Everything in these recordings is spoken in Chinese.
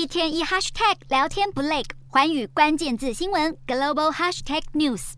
一天一 hashtag 聊天不累，寰宇关键字新闻 global hashtag news。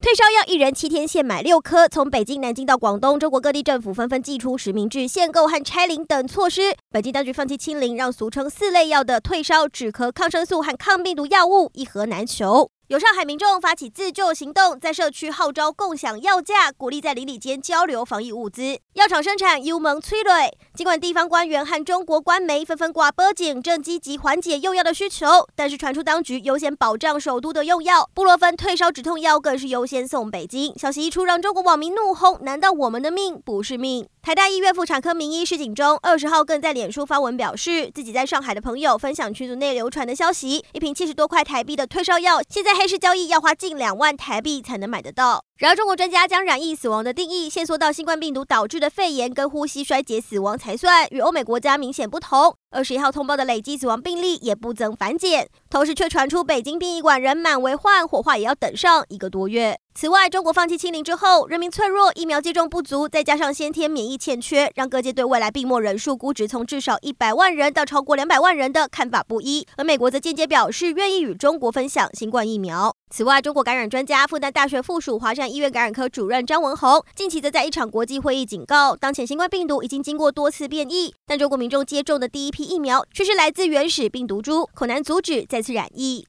退烧药一人七天限买六颗。从北京、南京到广东，中国各地政府纷纷祭出实名制限购和拆零等措施。北京当局放弃清零，让俗称四类药的退烧、止咳、抗生素和抗病毒药物一盒难求。有上海民众发起自救行动，在社区号召共享药架，鼓励在邻里间交流防疫物资。药厂生产优盟催泪。尽管地方官员和中国官媒纷纷挂脖颈，正积极缓解用药的需求，但是传出当局优先保障首都的用药，布洛芬退烧止痛药更是优先送北京。消息一出，让中国网民怒轰：难道我们的命不是命？台大医院妇产科名医施锦中二十号更在脸书发文表示，自己在上海的朋友分享群组内流传的消息，一瓶七十多块台币的退烧药，现在黑市交易要花近两万台币才能买得到。然而，中国专家将染疫死亡的定义限缩到新冠病毒导致的肺炎跟呼吸衰竭死亡才算，与欧美国家明显不同。二十一号通报的累计死亡病例也不增反减，同时却传出北京殡仪馆人满为患，火化也要等上一个多月。此外，中国放弃清零之后，人民脆弱，疫苗接种不足，再加上先天免疫欠缺，让各界对未来病末人数估值从至少一百万人到超过两百万人的看法不一。而美国则间接表示愿意与中国分享新冠疫苗。此外，中国感染专家、复旦大学附属华山医院感染科主任张文宏近期则在一场国际会议警告，当前新冠病毒已经经过多次变异，但中国民众接种的第一批疫苗却是来自原始病毒株，恐难阻止再次染疫。